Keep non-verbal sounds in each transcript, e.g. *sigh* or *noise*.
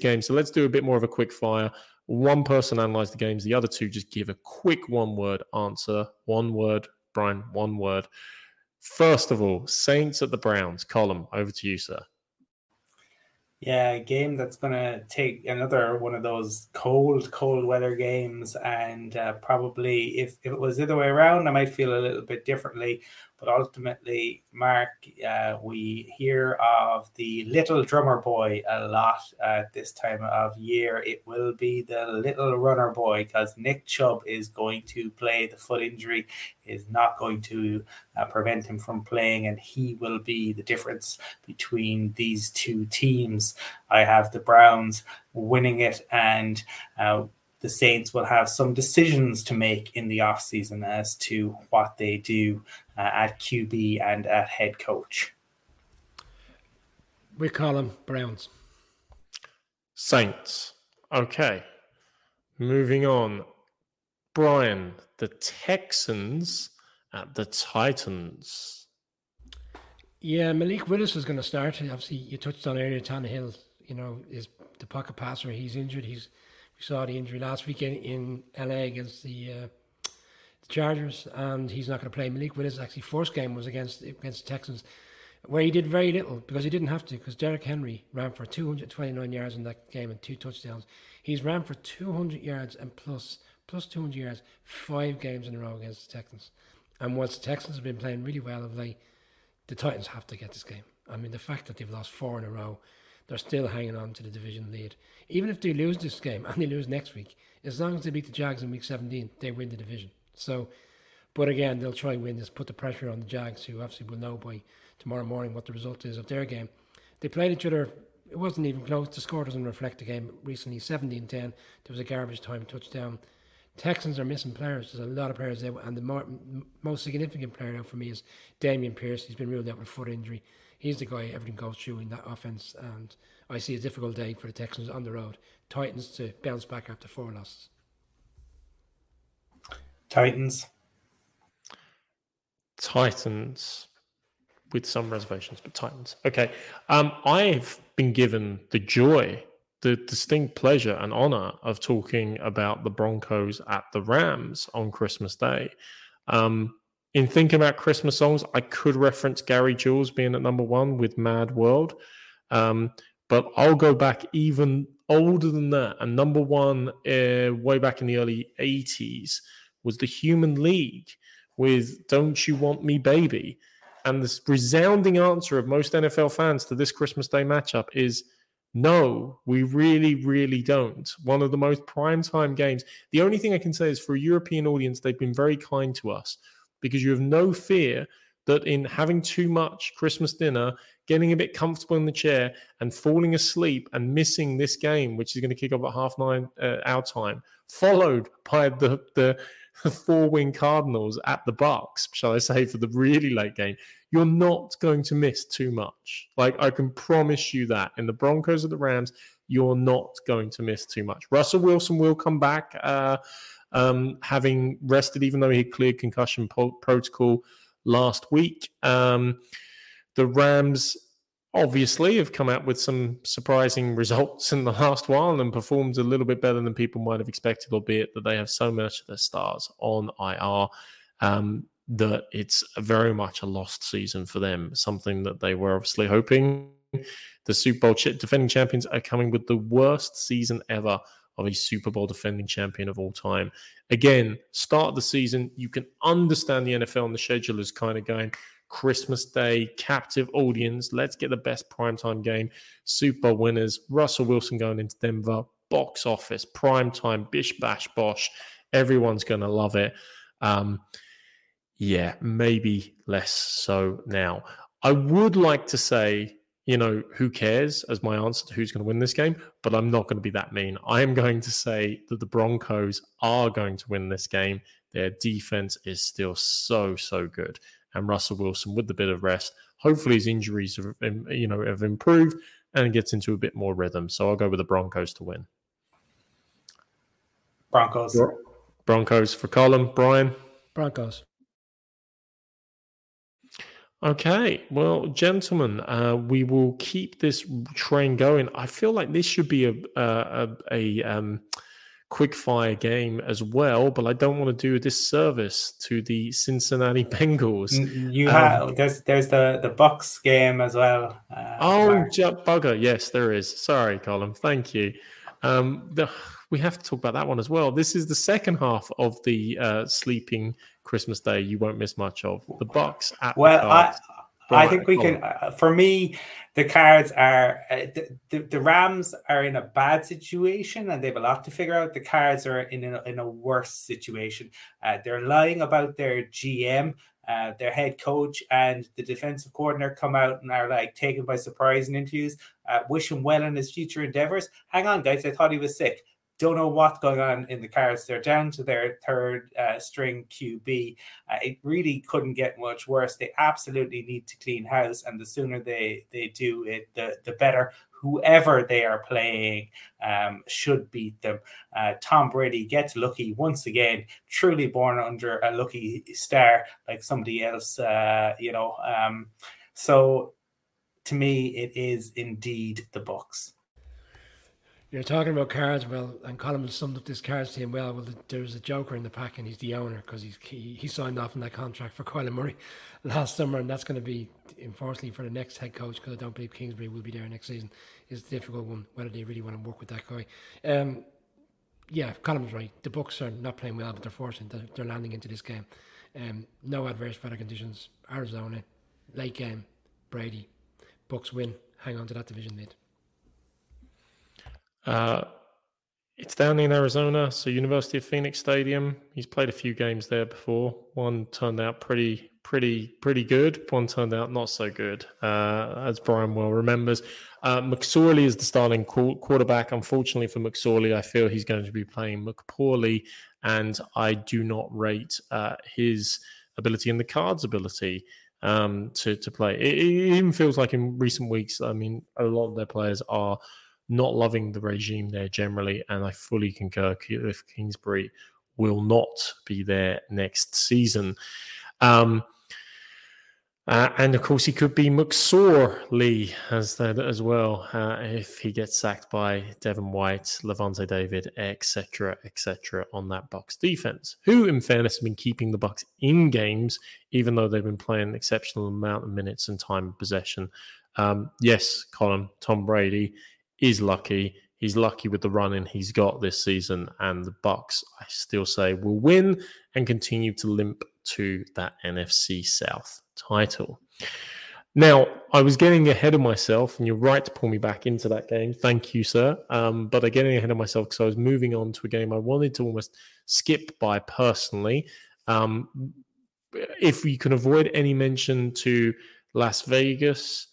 Leeds game. So let's do a bit more of a quick fire. One person analyze the games, the other two just give a quick one word answer. One word, Brian, one word. First of all, Saints at the Browns. Colm, over to you, sir. Yeah, game that's going to take another one of those cold, cold weather games. And uh, probably if, if it was the other way around, I might feel a little bit differently. But ultimately, Mark, uh, we hear of the little drummer boy a lot at this time of year. It will be the little runner boy because Nick Chubb is going to play. The foot injury is not going to uh, prevent him from playing, and he will be the difference between these two teams. I have the Browns winning it, and uh, the Saints will have some decisions to make in the offseason as to what they do uh, at QB and at head coach. We call them Browns. Saints. Okay. Moving on. Brian, the Texans at the Titans. Yeah, Malik Willis was going to start. Obviously, you touched on earlier. Tannehill, you know, is the pocket passer. He's injured. He's we saw the injury last weekend in LA against the, uh, the Chargers, and he's not going to play. Malik Willis' actually first game was against against the Texans, where he did very little because he didn't have to. Because Derrick Henry ran for 229 yards in that game and two touchdowns. He's ran for 200 yards and plus plus 200 yards five games in a row against the Texans. And once the Texans have been playing really well of late, the Titans have to get this game. I mean, the fact that they've lost four in a row they're still hanging on to the division lead. Even if they lose this game *laughs* and they lose next week, as long as they beat the Jags in week 17, they win the division. So, but again, they'll try and win this, put the pressure on the Jags, who obviously will know by tomorrow morning what the result is of their game. They played each other. It wasn't even close. The score doesn't reflect the game recently. 17 10. There was a garbage time touchdown. Texans are missing players. There's a lot of players there, and the more, most significant player now for me is Dameon Pierce. He's been ruled out with a foot injury he's the guy everything goes through in that offense. And I see a difficult day for the Texans on the road. Titans to bounce back after four losses. Titans. Titans with some reservations, but Titans. Okay. Um, I've been given the joy, the distinct pleasure and honor of talking about the Broncos at the Rams on Christmas Day. Um, in thinking about Christmas songs, I could reference Gary Jules being at number one with Mad World. Um, but I'll go back even older than that. And number one, uh, way back in the early 80s, was the Human League with Don't You Want Me Baby. And the resounding answer of most NFL fans to this Christmas Day matchup is no, we really, really don't. One of the most prime time games. The only thing I can say is for a European audience, they've been very kind to us because you have no fear that in having too much Christmas dinner, getting a bit comfortable in the chair, and falling asleep and missing this game, which is going to kick off at half nine uh, our time, followed by the the *laughs* four win Cardinals at the Bucks, shall I say, for the really late game, you're not going to miss too much. Like I can promise you that. In the Broncos or the Rams, you're not going to miss too much. Russell Wilson will come back. Uh, um, having rested, even though he cleared concussion po- protocol last week. Um, the Rams obviously have come out with some surprising *laughs* results in the last while and performed a little bit better than people might have expected, albeit that they have so much of their stars on IR. Um, that it's very much a lost season for them, something that they were obviously hoping. The Super Bowl defending champions are coming with the worst season ever of a Super Bowl defending champion of all time. Again, start the season, you can understand the NFL and the schedulers kind of going Christmas Day, captive audience. Let's get the best primetime game. Super Bowl winners, Russell Wilson going into Denver, box office, primetime, bish bash bosh. Everyone's going to love it. Um, yeah, maybe less so now. I would like to say you know, who cares as my answer to who's going to win this game, but I'm not going to be that mean. I am going to say that the Broncos are going to win this game. Their defense is still so, so good. And Russell Wilson, with a bit of rest, hopefully his injuries have, you know, have improved and gets into a bit more rhythm. So I'll go with the Broncos to win. Broncos. Broncos for Colin. Brian. Broncos. Okay, well, gentlemen, uh, we will keep this train going. I feel like this should be a a, a, a um, quick fire game as well, but I don't want to do a disservice to the Cincinnati *laughs* Bengals. You um, have there's there's the the Bucks game as well. Uh, oh, bugger! Yes, there is. Sorry, Colin. Thank you. Um, the, we have to talk about that one as well. This is the second half of the uh, sleeping Christmas Day. You won't miss much of the Bucks at well. I I think we can. Uh, for me, the Cards are uh, the, the, the Rams are in a bad situation and they have a lot to figure out. The Cards are in a, in a worse situation. Uh, they're lying about their GM. Uh, their head coach and the defensive coordinator come out and are like taken by surprise in interviews. Uh, wish him well in his future endeavors. Hang on, guys, I thought he was sick don't know what's going on in the cards. They're down to their third uh, string QB. Uh, it really couldn't get much worse. They absolutely need to clean house, and the sooner they they do it, the the better. Whoever they are playing um, should beat them. Uh, Tom Brady gets lucky once again, truly born under a lucky star like somebody else, uh, you know. Um, so to me, it is indeed the Bucks. You're talking about cards, well, and Colin summed up this cards team well. Well, there's a joker in the pack, and he's the owner because he's he, he signed off on that contract for Kyler Murray *laughs* last summer, and that's going to be unfortunately for the next head coach because I don't believe Kingsbury will be there next season. Is a difficult one whether they really want to work with that guy. Um, yeah, Colin's right. The Bucks are not playing well, but they're fortunate they're landing into this game. Um, no adverse weather conditions. Arizona, late game, Brady, Bucks win. Hang on to that division lead. Uh, it's down in Arizona, so University of Phoenix Stadium. He's played a few games there before. One turned out pretty, pretty, pretty good. One turned out not so good, uh, as Brian well remembers. Uh, McSorley is the starting quarterback. Unfortunately for McSorley, I feel he's going to be playing McPoorly, and I do not rate uh, his ability and the cards ability um, to to play. It, it even feels like in recent weeks, I mean, a lot of their players are not loving the regime there generally, and I fully concur with Kingsbury will not be there next season. Um, uh, and of course, he could be McSorley as that as well uh, if he gets sacked by Devin White, Lavonte David, etc., etc. on that Bucks defense. Who, in fairness, have been keeping the Bucks in games, even though they've been playing an exceptional amount of minutes and time of possession. Um, yes, Colin, Tom Brady is lucky. He's lucky with the running he's got this season, and the Bucks, I still say, will win and continue to limp to that NFC South title. Now, I was getting ahead of myself, and you're right to pull me back into that game. Thank you, sir. Um, but I'm getting ahead of myself because I was moving on to a game I wanted to almost skip by personally. Um, if we can avoid any mention to Las Vegas,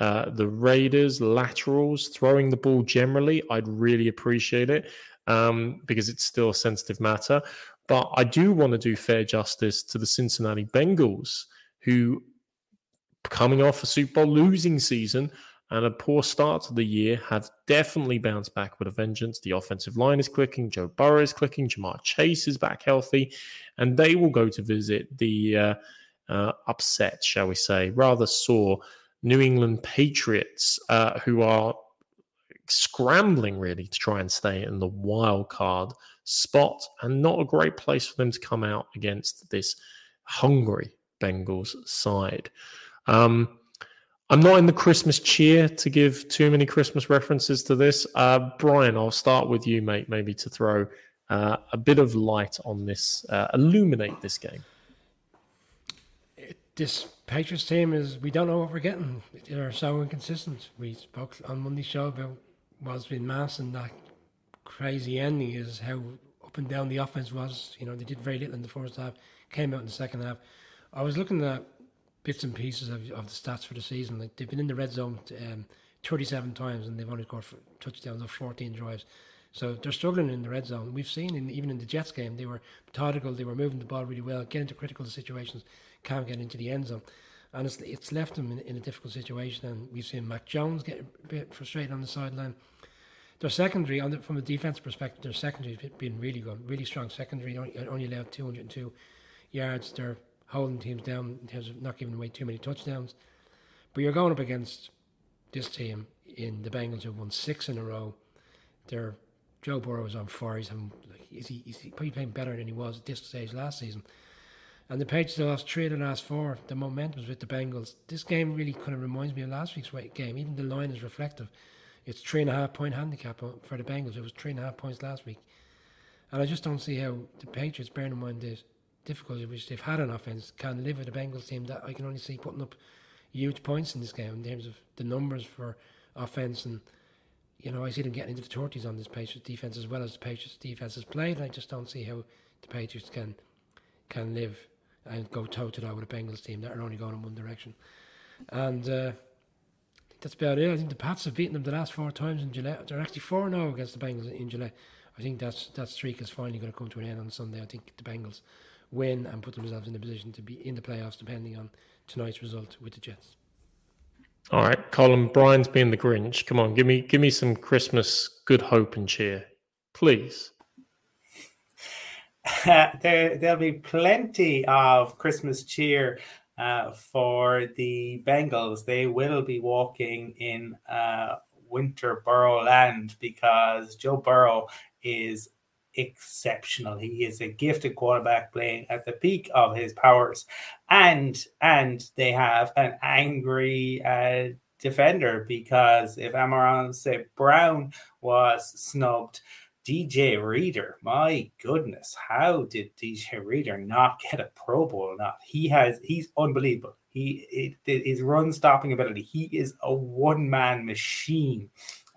uh, the Raiders laterals, throwing the ball generally, I'd really appreciate it um, because it's still a sensitive matter. But I do want to do fair justice to the Cincinnati Bengals, who, coming off a Super Bowl losing season and a poor start to the year, have definitely bounced back with a vengeance. The offensive line is clicking, Joe Burrow is clicking, Ja'Marr Chase is back healthy, and they will go to visit the uh, uh, upset, shall we say, rather sore New England Patriots, uh, who are scrambling really to try and stay in the wild card spot, and not a great place for them to come out against this hungry Bengals side. Um, I'm not in the Christmas cheer to give too many Christmas references to this. Uh, Brian, I'll start with you, mate, maybe to throw uh, a bit of light on this, uh, illuminate this game. This Patriots team is we don't know what we're getting. They're so inconsistent. We spoke on Monday's show about what's been mass and that crazy ending is how up and down the offense was. You know, they did very little in the first half, came out in the second half. I was looking at bits and pieces of, of the stats for the season. Like they've been in the red zone um, 37 times and they've only scored touchdowns of 14 drives. So they're struggling in the red zone. We've seen in, even in the Jets game, they were methodical, they were moving the ball really well, getting into critical situations, can't get into the end zone and it's, it's left them in, in, a difficult situation. And we've seen Mac Jones get a bit frustrated on the sideline. Their secondary, on the, from a defense perspective, their secondary has been really good, really strong secondary. Only, only allowed 202 yards. They're holding teams down in terms of not giving away too many touchdowns. But you're going up against this team in the Bengals who've won six in a row. They're Joe Burrow is on four. He's, having, like, is he, is he probably playing better than he was at this stage last season. And the Patriots lost three of the last four. The momentum's with the Bengals. This game really kind of reminds me of last week's game. Even the line is reflective. It's three and a half point handicap for the Bengals. It was three and a half points last week. And I just don't see how the Patriots, bearing in mind the difficulty which they've had on offense, can live with a Bengals team that I can only see putting up huge points in this game in terms of the numbers for offense and you know, I see them getting into the 30s on this Patriots defense as well as the Patriots defense has played. And I just don't see how the Patriots can can live and go toe to toe with a Bengals team that are only going in one direction. And uh, that's about it. I think the Pats have beaten them the last four times in July. They're actually 4 0 against the Bengals in July. I think that's that streak is finally going to come to an end on Sunday. I think the Bengals win and put themselves in a position to be in the playoffs, depending on tonight's result with the Jets. All right, Colin. Brian's being the Grinch. Come on, give me give me some Christmas good hope and cheer, please. *laughs* there, there'll be plenty of Christmas cheer uh, for the Bengals. They will be walking in uh, winter Burrow land because Joe Burrow is exceptional. He is a gifted quarterback playing at the peak of his powers, and and they have an angry uh, defender because if St. Brown was snubbed. DJ Reader, my goodness, how did DJ Reader not get a Pro Bowl? Not he has, he's unbelievable. He it, his run stopping ability. He is a one man machine,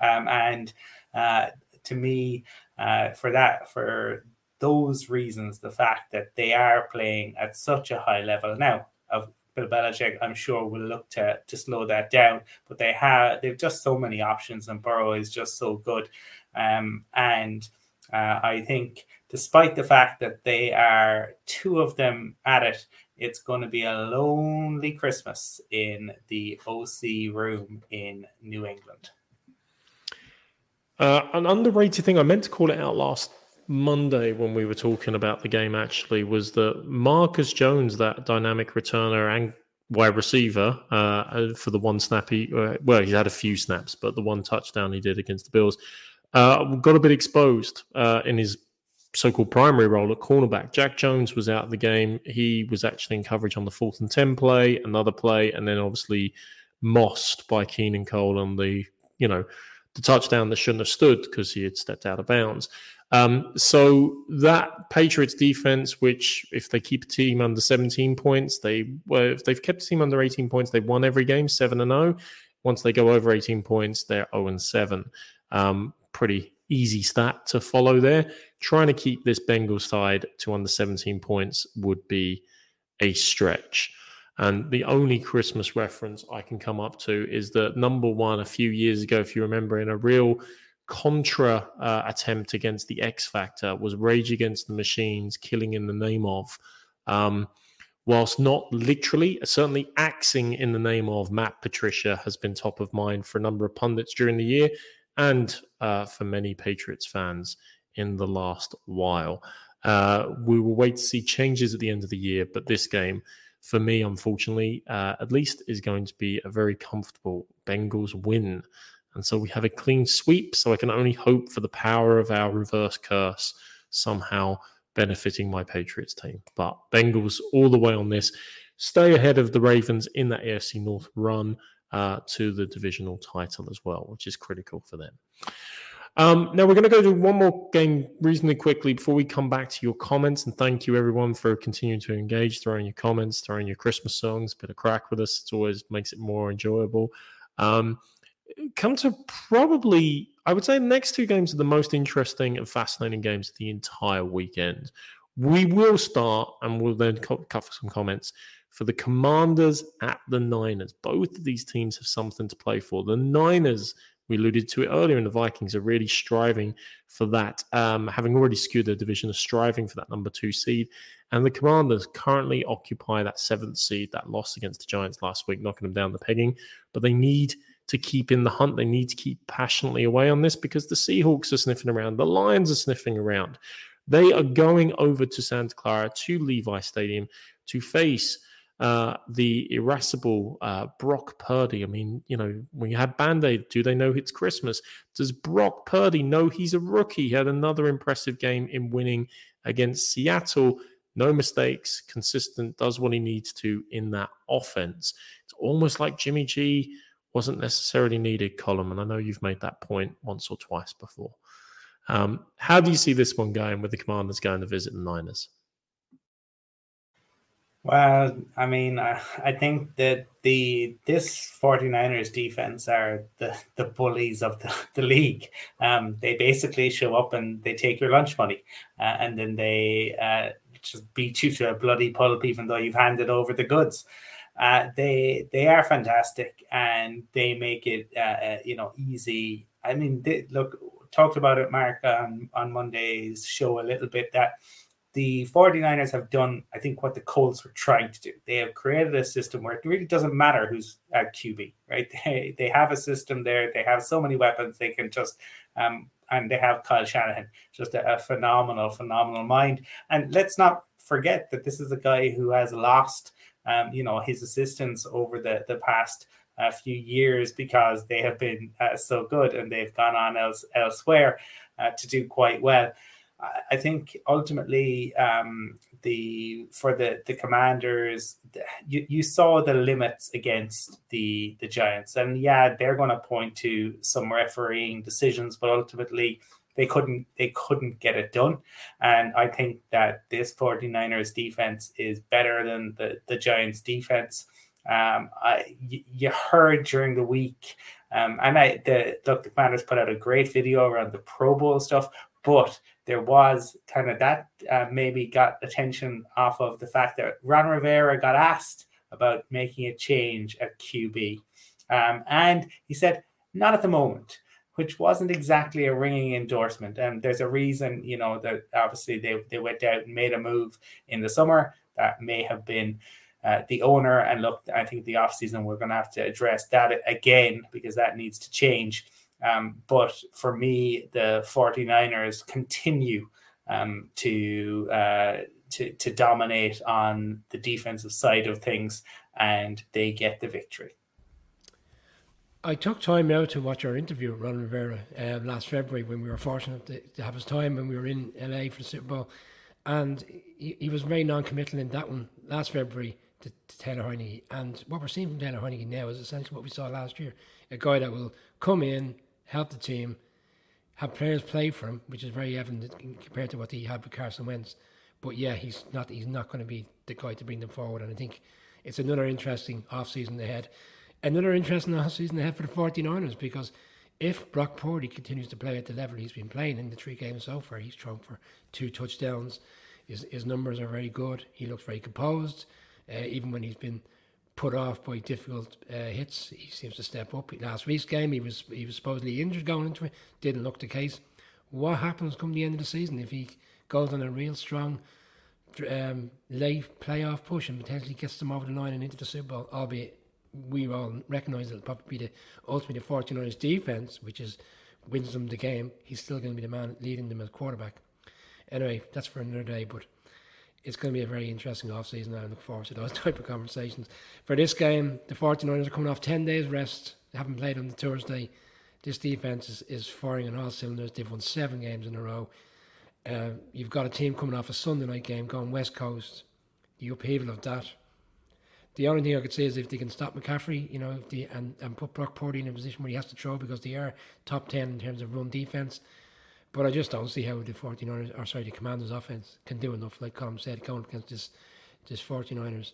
um, and uh, to me, uh, for that, for those reasons, the fact that they are playing at such a high level now of Bill Belichick, I'm sure will look to to slow that down. But they have they've just so many options, and Burrow is just so good. Um, and uh, I think, despite the fact that they are two of them at it, it's going to be a lonely Christmas in the OC room in New England. Uh, an underrated thing I meant to call it out last Monday when we were talking about the game actually was that Marcus Jones, that dynamic returner and wide receiver, uh, for the one snap he, uh, well, he's had a few snaps, but the one touchdown he did against the Bills, uh, got a bit exposed uh, in his so-called primary role at cornerback. Jack Jones was out of the game. He was actually in coverage on the fourth and ten play, another play, and then obviously mossed by Keelan Cole on the you know the touchdown that shouldn't have stood because he had stepped out of bounds. Um, so that Patriots defense, which if they keep a team under 17 points, they well, if they've kept a team under 18 points, they've won every game, seven and zero. Once they go over 18 points, they're 0 and seven. Um, pretty easy stat to follow there. Trying to keep this Bengals side to under 17 points would be a stretch. And the only Christmas reference I can come up to is that number one, a few years ago, if you remember, in a real contra uh, attempt against the X Factor, was Rage Against the Machines, killing in the name of. Um, whilst not literally, certainly axing in the name of Matt Patricia has been top of mind for a number of pundits during the year and uh, for many Patriots fans in the last while. Uh, we will wait to see changes at the end of the year, but this game for me, unfortunately, uh, at least is going to be a very comfortable Bengals win. And so we have a clean sweep. So I can only hope for the power of our reverse curse somehow benefiting my Patriots team. But Bengals all the way on this. Stay ahead of the Ravens in that AFC North run uh, to the divisional title as well, which is critical for them. Um, now we're going to go to one more game reasonably quickly before we come back to your comments. And thank you everyone for continuing to engage, throwing your comments, throwing your Christmas songs, bit of crack with us. It always makes it more enjoyable. Um, come to probably, I would say, the next two games are the most interesting and fascinating games of the entire weekend. We will start, and we'll then cover some comments for the Commanders at the Niners. Both of these teams have something to play for. The Niners we alluded to it earlier, and the Vikings are really striving for that, um, having already skewed their division, are striving for that number two seed. And the Commanders currently occupy that seventh seed, that loss against the Giants last week, knocking them down the pegging. But they need to keep in the hunt. They need to keep passionately away on this because the Seahawks are sniffing around, the Lions are sniffing around. They are going over to Santa Clara to Levi Stadium to face uh, the irascible uh, Brock Purdy. I mean, you know, when you have Band Aid, do they know it's Christmas? Does Brock Purdy know he's a rookie? He had another impressive game in winning against Seattle. No mistakes, consistent, does what he needs to in that offense. It's almost like Jimmy G wasn't necessarily needed, Colm. And I know you've made that point once or twice before. Um, how do you see this one going with the Commanders going to visit the Niners? Well, I mean, I, I think that the this 49ers defense are the, the bullies of the, *laughs* the league. Um, they basically show up and they take your lunch money uh, and then they uh, just beat you to a bloody pulp, even though you've handed over the goods. Uh, they they are fantastic and they make it uh, uh, you know easy. I mean, they, look, talked about it, Mark, on, on Monday's show a little bit that the 49ers have done, I think, what the Colts were trying to do. They have created a system where it really doesn't matter who's at QB, right? *laughs* They, they have a system there. They have so many weapons. They can just, um, and they have Kyle Shanahan, just a, a phenomenal, phenomenal mind. And let's not forget that this is a guy who has lost, um, you know, his assistants over the, the past uh, few years because they have been uh, so good and they've gone on else, elsewhere uh, to do quite well. I think ultimately um, the for the the commanders you, you saw the limits against the the giants. And yeah they're going to point to some refereeing decisions but ultimately they couldn't they couldn't get it done. And i think that this 49ers defense is better than the the giants defense. Um, I, you heard during the week um, and I the look the commanders put out a great video around the pro bowl stuff but there was kind of that uh, maybe got attention off of the fact that Ron Rivera got asked about making a change at QB. Um, and he said, not at the moment, which wasn't exactly a ringing endorsement. And there's a reason, you know, that obviously they, they went out and made a move in the summer that may have been uh, the owner. And look, I think the offseason, we're going to have to address that again because that needs to change. Um, but for me, the 49ers continue um, to, uh, to, to dominate on the defensive side of things, and they get the victory. I took time out to watch our interview with Ron Rivera uh, last February when we were fortunate to, to, have his time when we were in LA for the Super Bowl. And he, he was very non committal in that one last February to, to Taylor Heinicke. And what we're seeing from Taylor Heinicke now is essentially what we saw last year a guy that will come in, help the team, have players play for him, which is very evident compared to what he had with Carson Wentz. But yeah, he's not he's not going to be the guy to bring them forward. And I think it's another interesting off season ahead. Another interesting off season ahead for the 49ers because if Brock Purdy continues to play at the level he's been playing in the three games so far, he's thrown for two touchdowns. His, his numbers are very good. He looks very composed, uh, even when he's been put off by difficult uh, hits. He seems to step up. Last week's game, he was he was supposedly injured going into it. Didn't look the case. What happens come the end of the season if he goes on a real strong um, late playoff push and potentially gets them over the line and into the Super Bowl? Albeit we all recognise it'll probably be the ultimately the 49ers defense, which is wins them the game. He's still going to be the man leading them as quarterback. Anyway, that's for another day. But it's going to be a very interesting offseason. I look forward to those *laughs* type of conversations. For this game, the 49ers are coming off 10 days rest. They haven't played on the Thursday. This defense is, is firing on all cylinders. They've won seven games in a row. Uh, you've got a team coming off a Sunday night game going West Coast. The upheaval of that. The only thing I could say is if they can stop McCaffrey, you know, and, and put Brock Purdy in a position where he has to throw because they are top 10 in terms of run defense but I just don't see how the 49ers, or sorry, the Commanders offense can do enough, like Colm said, going against this, this 49ers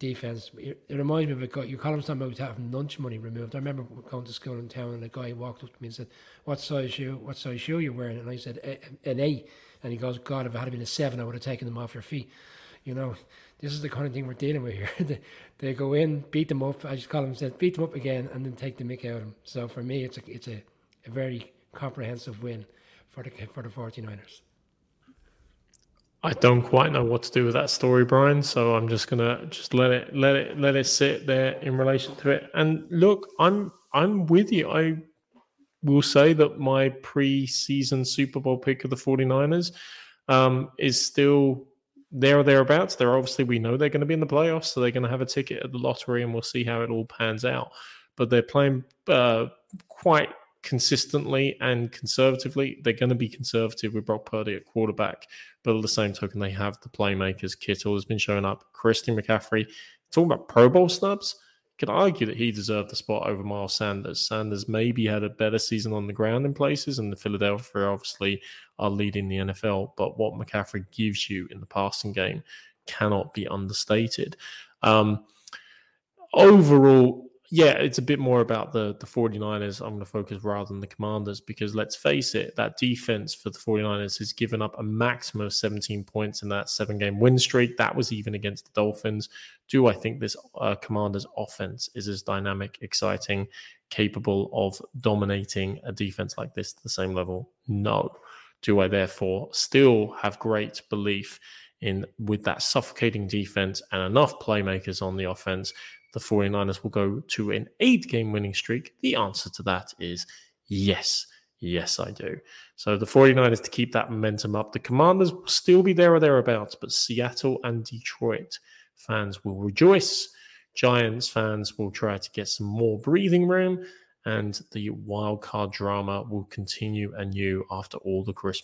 defense. It, it reminds me of a guy, you call him something about having lunch money removed. I remember going to school in town and a guy walked up to me and said, What size shoe, what size shoe you wearing? And I said, An A. And he goes, God, if I had been a seven, I would have taken them off your feet. You know, this is the kind of thing we're dealing with here. *laughs* they, go in, beat them up. I just call them, said, beat them up again, and then take the mick out of them. So for me, it's a, it's a, a very comprehensive win for the for the 49ers. I don't quite know what to do with that story, Brian. So I'm just gonna just let it let it let it sit there in relation to it. And look, I'm I'm with you. I will say that my pre-season Super Bowl pick of the 49ers um, is still there or thereabouts. They're obviously we know they're going to be in the playoffs, so they're going to have a ticket at the lottery, and we'll see how it all pans out. But they're playing uh, quite consistently and conservatively. They're going to be conservative with Brock Purdy at quarterback, but at the same token, they have the playmakers. Kittle has been showing up. Christian McCaffrey. Talking about Pro Bowl snubs, could argue that he deserved the spot over Miles Sanders. Sanders maybe had a better season on the ground in places, and the Philadelphia obviously are leading the NFL. But what McCaffrey gives you in the passing game cannot be understated. Um, overall, yeah, it's a bit more about the, the 49ers. I'm going to focus rather than the Commanders because let's face it, that defense for the 49ers has given up a maximum of 17 points in that seven game win streak. That was even against the Dolphins. Do I think this uh, Commanders offense is as dynamic, exciting, capable of dominating a defense like this to the same level? No. Do I therefore still have great belief in with that suffocating defense and enough playmakers on the offense the 49ers will go to an eight game winning streak? The answer to that is yes. Yes, I do. So the 49ers to keep that momentum up. The Commanders will still be there or thereabouts, but Seattle and Detroit fans will rejoice. Giants fans will try to get some more breathing room, and the wild card drama will continue anew after all the Chris